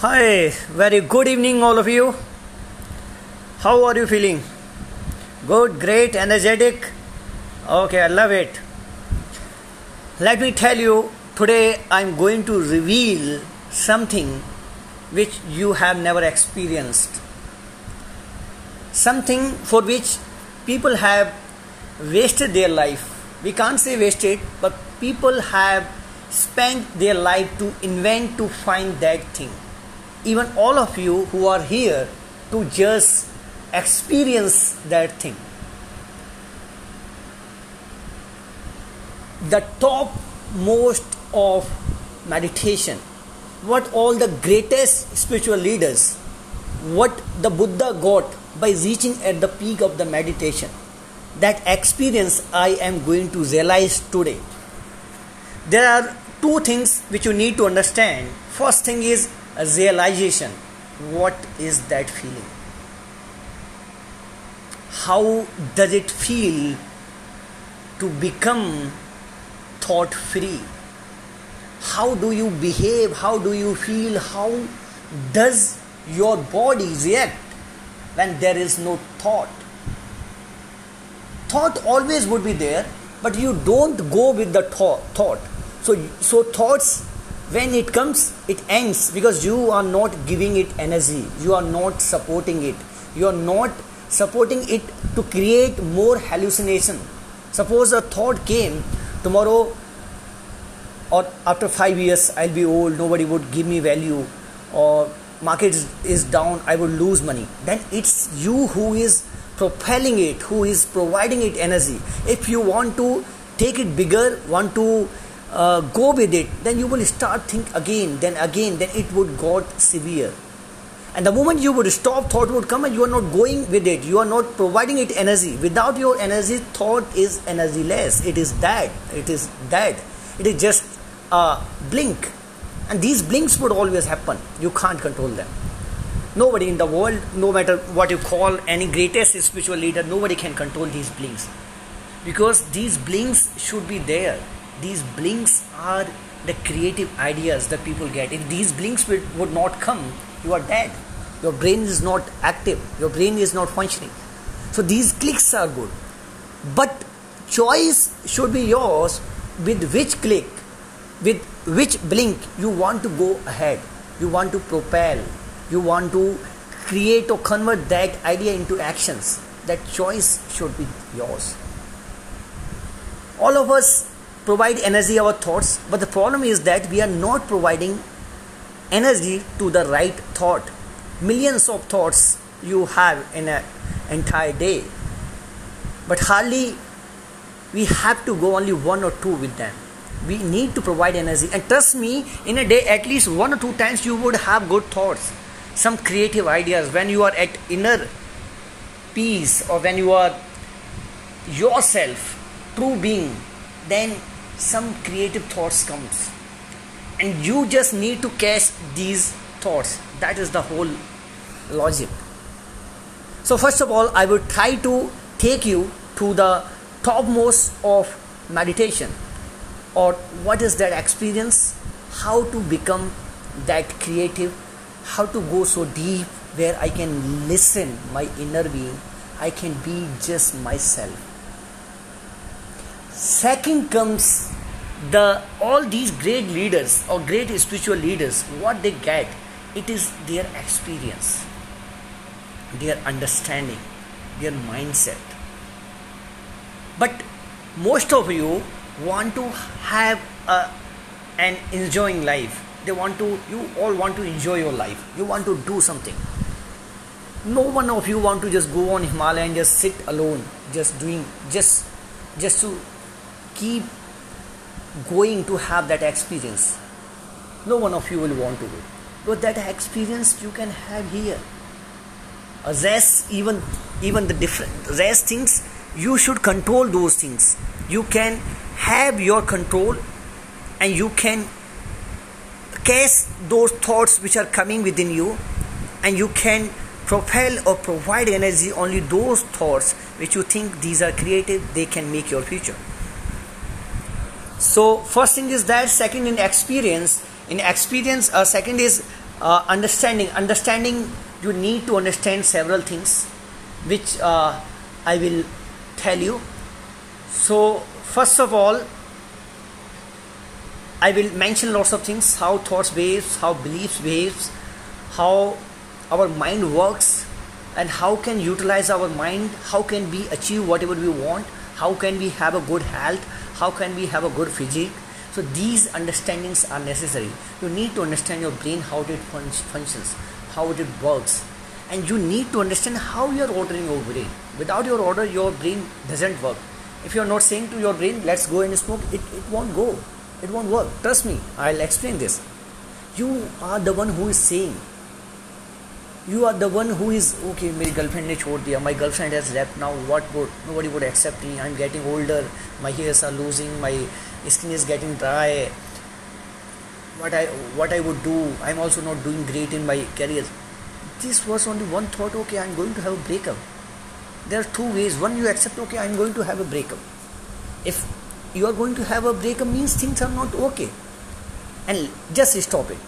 Hi, very good evening, all of you. How are you feeling? Good, great, energetic? Okay, I love it. Let me tell you, today I'm going to reveal something which you have never experienced. Something for which people have wasted their life. We can't say wasted, but people have spent their life to invent to find that thing even all of you who are here to just experience that thing. The top most of meditation, what all the greatest spiritual leaders, what the Buddha got by reaching at the peak of the meditation, that experience I am going to realize today. There are two things which you need to understand. First thing is a realization. What is that feeling? How does it feel to become thought free how do you behave? How do you feel? How does your body react when there is no thought? Thought always would be there but you don't go with the thought. So so thoughts when it comes it ends because you are not giving it energy. You are not supporting it. You are not supporting it to create more hallucination. Suppose a thought came tomorrow or after 5 years i'll be old. Nobody would give me value. Or market is, down. I will lose money. Then it's you who is propelling it who is providing it energy. If you want to take it bigger want to uh, go with it then you will start think again then again then it would got severe. And the moment you would stop thought would come and you are not going with it. You are not providing it energy. Without your energy thought is energyless it is dead it is dead it is just a blink. And these blinks would always happen. You can't control them. Nobody in the world no matter what you call any greatest spiritual leader nobody can control these blinks. Because these blinks should be there these blinks are the creative ideas that people get. If these blinks would, would not come you are dead. Your brain is not active. Your brain is not functioning. So these clicks are good. But choice should be yours with which click with which blink you want to go ahead. You want to propel. You want to create or convert that idea into actions. That choice should be yours. All of us provide energy our thoughts. But the problem is that we are not providing energy to the right thought. Millions of thoughts you have in an entire day. But hardly we have to go only one or two with them. We need to provide energy. And trust me in a day at least one or two times you would have good thoughts. Some creative ideas. When you are at inner peace or when you are yourself true being then some creative thoughts comes. And you just need to catch these thoughts. That is the whole logic. So first of all i would try to take you to the topmost of meditation. Or what is that experience? How to become that creative? How to go so deep where i can listen my inner being? I can be just myself second comes the all these great leaders or great spiritual leaders what they get it is their experience their understanding their mindset. But most of you want to have a, an enjoying life. They want to you all want to enjoy your life. You want to do something. No one of you want to just go on himalaya and just sit alone just doing just just to keep going to have that experience. No one of you will want to do. But that experience you can have here. A even even the different rest things, you should control those things. You can have your control and you can catch those thoughts which are coming within you and you can propel or provide energy only those thoughts which you think these are creative they can make your future so first thing is that second in experience. In experience uh, second is uh, understanding. Understanding you need to understand several things which uh, i will tell you. So first of all i will mention lots of things how thoughts behaves how beliefs behaves how our mind works and how can utilize our mind how can we achieve whatever we want how can we have a good health how can we have a good physique? So these understandings are necessary. You need to understand your brain how it fun- functions how it works. And you need to understand how you are ordering your brain. Without your order your brain doesn't work. If you are not saying to your brain let's go and smoke it, it won't go. It won't work. Trust me i'll explain this. You are the one who is saying you are the one who is okay my girlfriend ne chhod diya my girlfriend has left now what would nobody would accept me i'm getting older my hairs are losing my skin is getting dry. What i what i would do i'm also not doing great in my career. This was only one thought okay i'm going to have a breakup. There are two ways. One you accept okay i'm going to have a breakup. If you are going to have a breakup means things are not okay. And just stop it.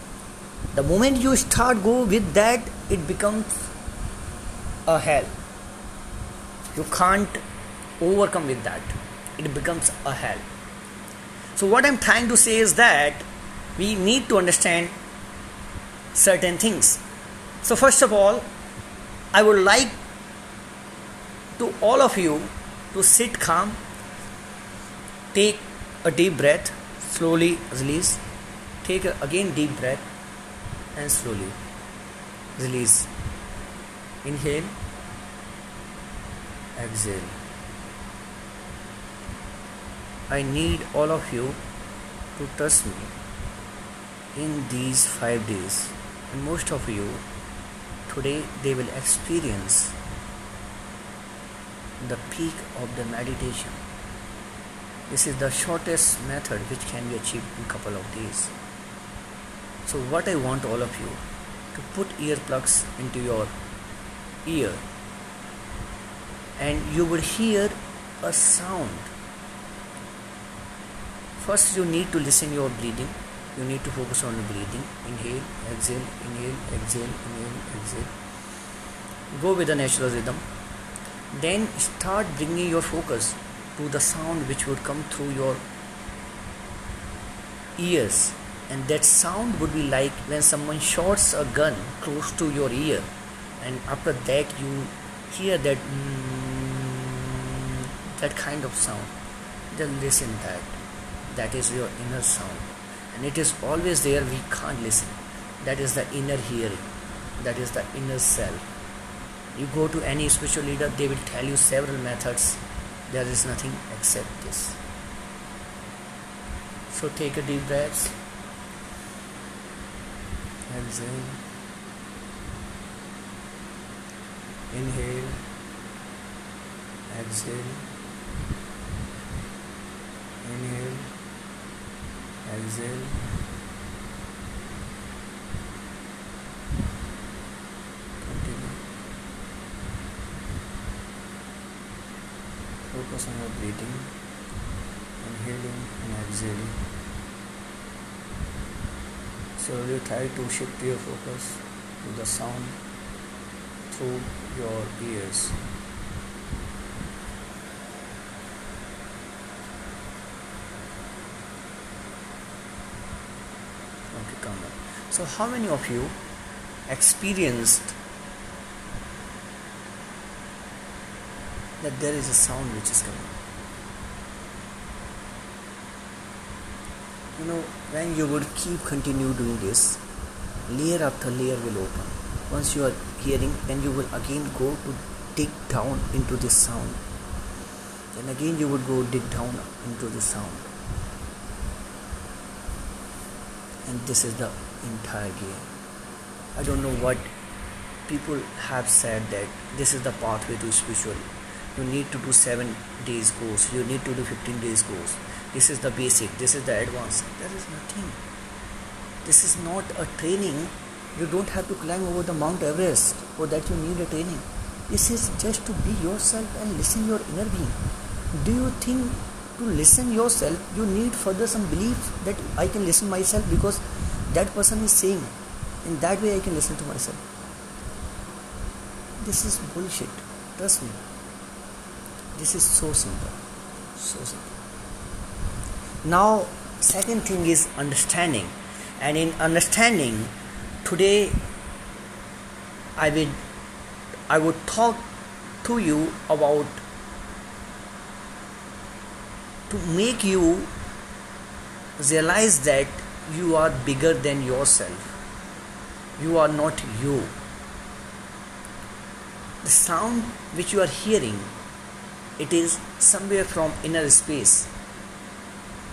The moment you start go with that it becomes a hell. You can't overcome with that. It becomes a hell. So what i'm trying to say is that we need to understand certain things. So first of all i would like to all of you to sit calm take a deep breath slowly release take again deep breath and slowly release. Inhale. Exhale. I need all of you to trust me in these five days. And most of you today they will experience the peak of the meditation. This is the shortest method which can be achieved in couple of days. So what I want all of you to put earplugs into your ear and you will hear a sound. First you need to listen your breathing. You need to focus on breathing. Inhale, exhale, inhale, exhale, inhale, exhale. Go with the natural rhythm. Then start bringing your focus to the sound which would come through your ears and that sound would be like when someone shoots a gun close to your ear. And after that you hear that mm, that kind of sound. Then listen that. That is your inner sound. And it is always there we can't listen. That is the inner hearing. That is the inner self. You go to any spiritual leader they will tell you several methods. There is nothing except this. So take a deep breath exhale inhale exhale inhale exhale continue. Focus on your breathing. Inhaling and exhaling slowly try to shift your focus to the sound through your ears. Okay, come on. So, how many of you experienced that there is a sound which is coming? You know, when you would keep continue doing this, layer after layer will open. Once you are hearing, then you will again go to dig down into this sound. Then again you would go dig down into the sound. And this is the entire game. I don't know what people have said that this is the pathway to spiritual. You need to do seven days course. You need to do 15 days course. This is the basic. This is the advanced. There is nothing. This is not a training. You don't have to climb over the Mount Everest for that you need a training. This is just to be yourself and listen your inner being. Do you think to listen yourself you need further some belief that I can listen myself because that person is saying In that way, I can listen to myself. This is bullshit. Trust me. This is so simple. So simple. Now, second thing is understanding. And in understanding, today I will I would talk to you about to make you realize that you are bigger than yourself. You are not you. The sound which you are hearing, it is somewhere from inner space.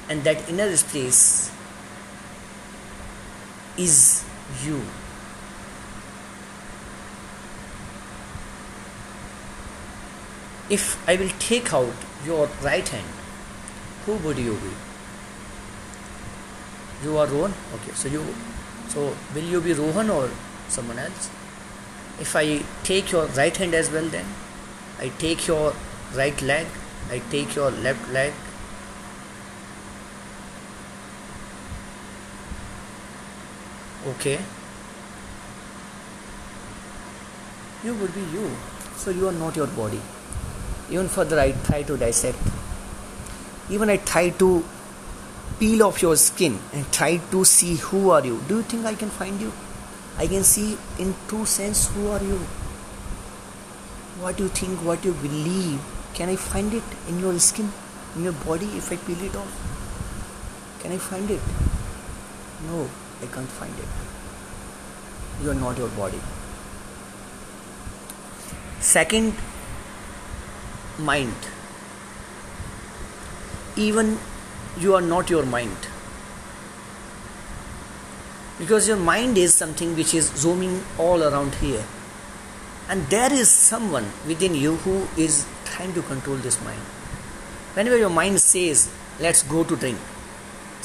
And that inner space is you. If I will take out your right hand, who would you be? You are Rohan? Okay, so you so will you be Rohan or someone else? If I take your right hand as well then I take your right leg, I take your left leg. Okay. You would be you. So you are not your body. Even further I try to dissect. Even I try to peel off your skin and try to see who are you. Do you think I can find you? I can see in true sense who are you. What you think, what you believe. Can I find it in your skin, in your body if I peel it off? Can I find it? No, I can't find it. You are not your body. Second, mind. Even you are not your mind because your mind is something which is zooming all around here and there is someone within you who is trying to control this mind whenever your mind says let's go to drink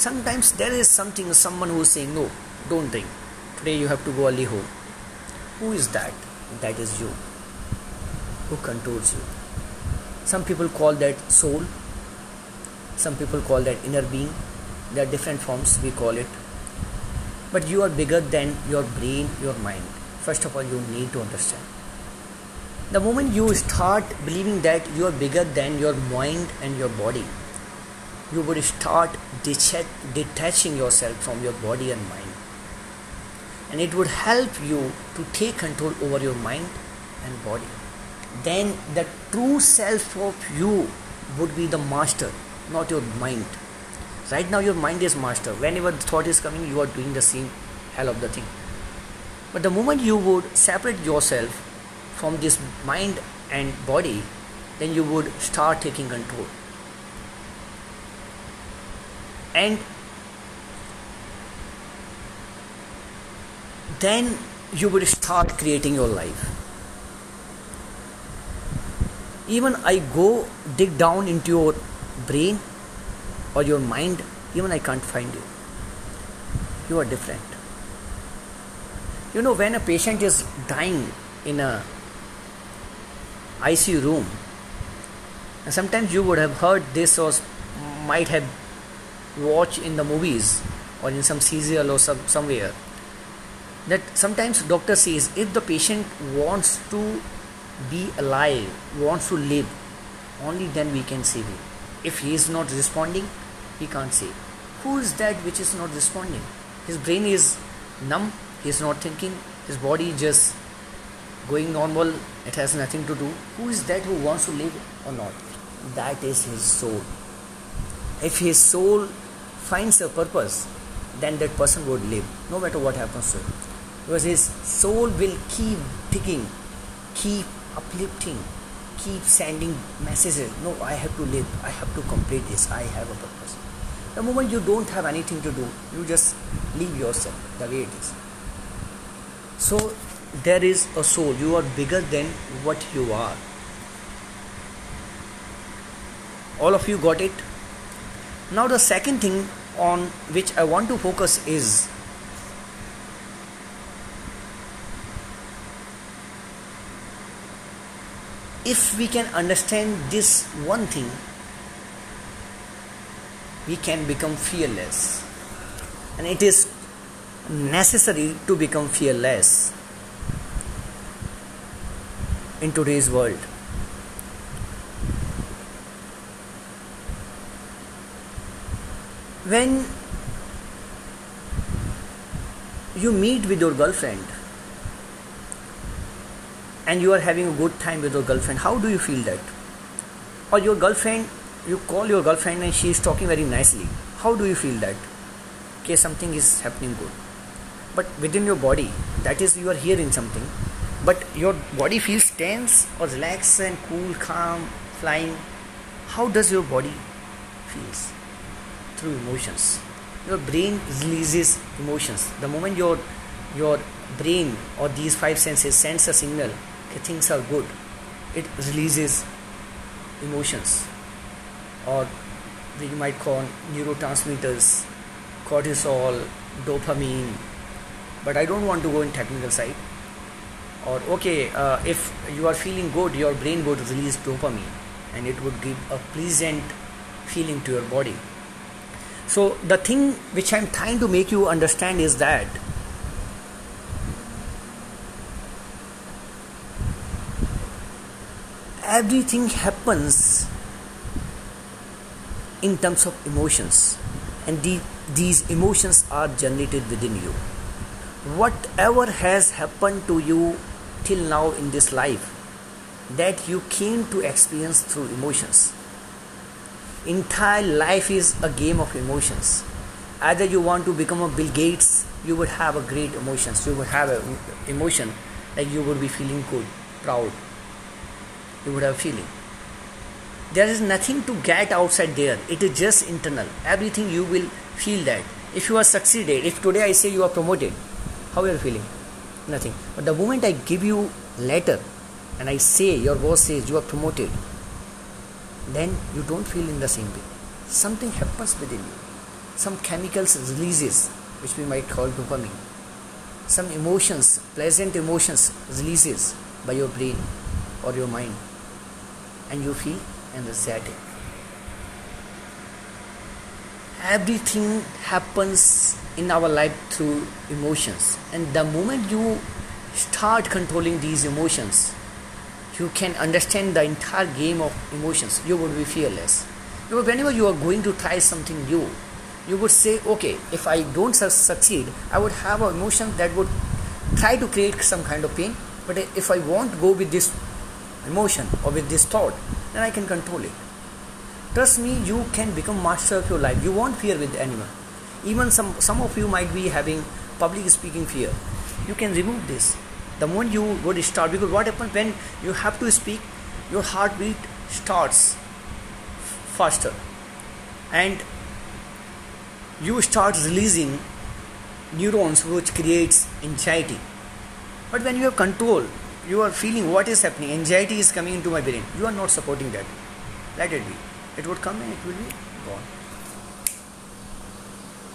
sometimes there is something someone who is saying no don't drink. Today you have to go early home. Who is that? That is you. Who controls you? Some people call that soul. Some people call that inner being. There are different forms we call it. But you are bigger than your brain your mind. First of all you need to understand. The moment you start believing that you are bigger than your mind and your body you would start detaching yourself from your body and mind. And it would help you to take control over your mind and body. Then the true self of you would be the master not your mind. Right now your mind is master. Whenever the thought is coming you are doing the same hell of the thing. But the moment you would separate yourself from this mind and body then you would start taking control and then you would start creating your life even i go dig down into your brain or your mind, even I can't find you. You are different. You know, when a patient is dying in a ICU room, sometimes you would have heard this or might have watched in the movies or in some serial or some, somewhere that sometimes doctor says if the patient wants to be alive wants to live only then we can save him. If he is not responding he can't say who is that which is not responding? His brain is numb he is not thinking his body just going normal it has nothing to do. Who is that who wants to live or not? That is his soul. If his soul finds a purpose then that person would live no matter what happens to him. Because his soul will keep digging keep uplifting keep sending messages. No i have to live i have to complete this i have a purpose. The moment you don't have anything to do you just leave yourself the way it is. So there is a soul. You are bigger than what you are. All of you got it now the second thing on which i want to focus is if we can understand this one thing, we can become fearless. And it is necessary to become fearless in today's world. When you meet with your girlfriend and you are having a good time with your girlfriend, how do you feel that? Or your girlfriend, you call your girlfriend and she is talking very nicely. How do you feel that? Okay, something is happening good. But within your body, that is, you are hearing something, but your body feels tense or relaxed and cool, calm, flying. How does your body feels? Through emotions. Your brain releases emotions. The moment your your brain or these five senses sends a signal that things are good it releases emotions. Or we might call neurotransmitters cortisol dopamine. But i don't want to go in technical side. Or okay uh, if you are feeling good your brain would release dopamine and it would give a pleasant feeling to your body so, the thing which I'm trying to make you understand is that everything happens in terms of emotions, and the, these emotions are generated within you. Whatever has happened to you till now in this life, that you came to experience through emotions entire life is a game of emotions. Either you want to become a bill gates you would have a great emotions. You would have a emotion like you would be feeling good proud. You would have feeling. There is nothing to get outside there. It is just internal. Everything you will feel that. If you are succeeded if today i say you are promoted how are you are feeling? Nothing. But the moment i give you letter and i say your boss says you are promoted then you don't feel in the same way. Something happens within you. Some chemicals releases which we might call dopamine. Some emotions pleasant emotions releases by your brain or your mind. And you feel energetic. Everything happens in our life through emotions. And the moment you start controlling these emotions you can understand the entire game of emotions, you would be fearless. Whenever you are going to try something new, you would say, okay, if I don't succeed, I would have an emotion that would try to create some kind of pain. But if I want to go with this emotion or with this thought, then I can control it. Trust me, you can become master of your life. You won't fear with anyone. Even some some of you might be having public speaking fear. You can remove this the moment you to start because what happens when you have to speak your heartbeat starts faster. And you start releasing neurons which creates anxiety. But when you have control you are feeling what is happening. Anxiety is coming into my brain. You are not supporting that. Let it be. It would come and it will be gone.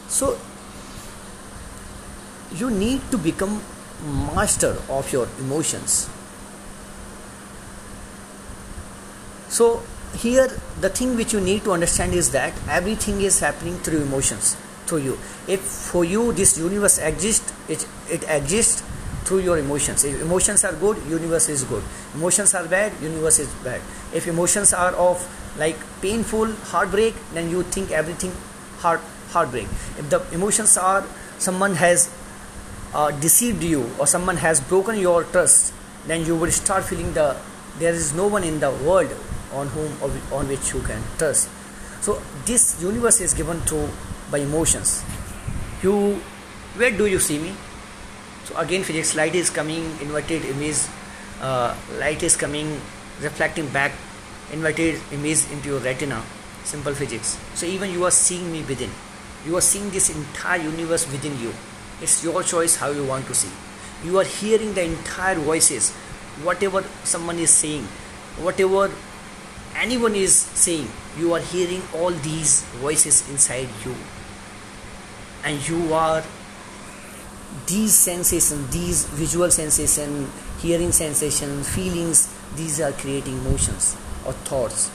So you need to become master of your emotions. So, here the thing which you need to understand is that everything is happening through emotions, through you. If for you this universe exists, it, it exists through your emotions. If emotions are good, universe is good. Emotions are bad, universe is bad. If emotions are of like painful, heartbreak, then you think everything heart heartbreak. If the emotions are someone has uh, deceived you or someone has broken your trust then you will start feeling the there is no one in the world on whom or on which you can trust. So this universe is given through by emotions. You where do you see me? So again physics light is coming inverted image uh, light is coming reflecting back inverted image into your retina. Simple physics. So even you are seeing me within. You are seeing this entire universe within you it's your choice how you want to see. You are hearing the entire voices, whatever someone is saying, whatever anyone is saying, you are hearing all these voices inside you. And you are these sensations, these visual sensation, hearing sensation, feelings, these are creating emotions or thoughts.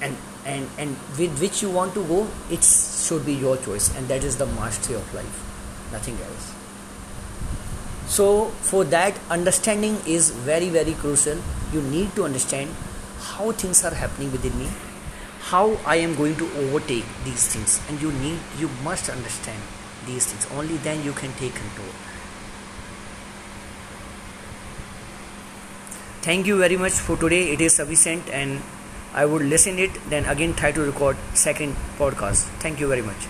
And and and with which you want to go, it should be your choice, and that is the mastery of life nothing else. So for that understanding is very very crucial. You need to understand how things are happening within me how i am going to overtake these things. And you need you must understand these things. Only then you can take control. Thank you very much for today. It is sufficient and i would listen it then again try to record second podcast. Thank you very much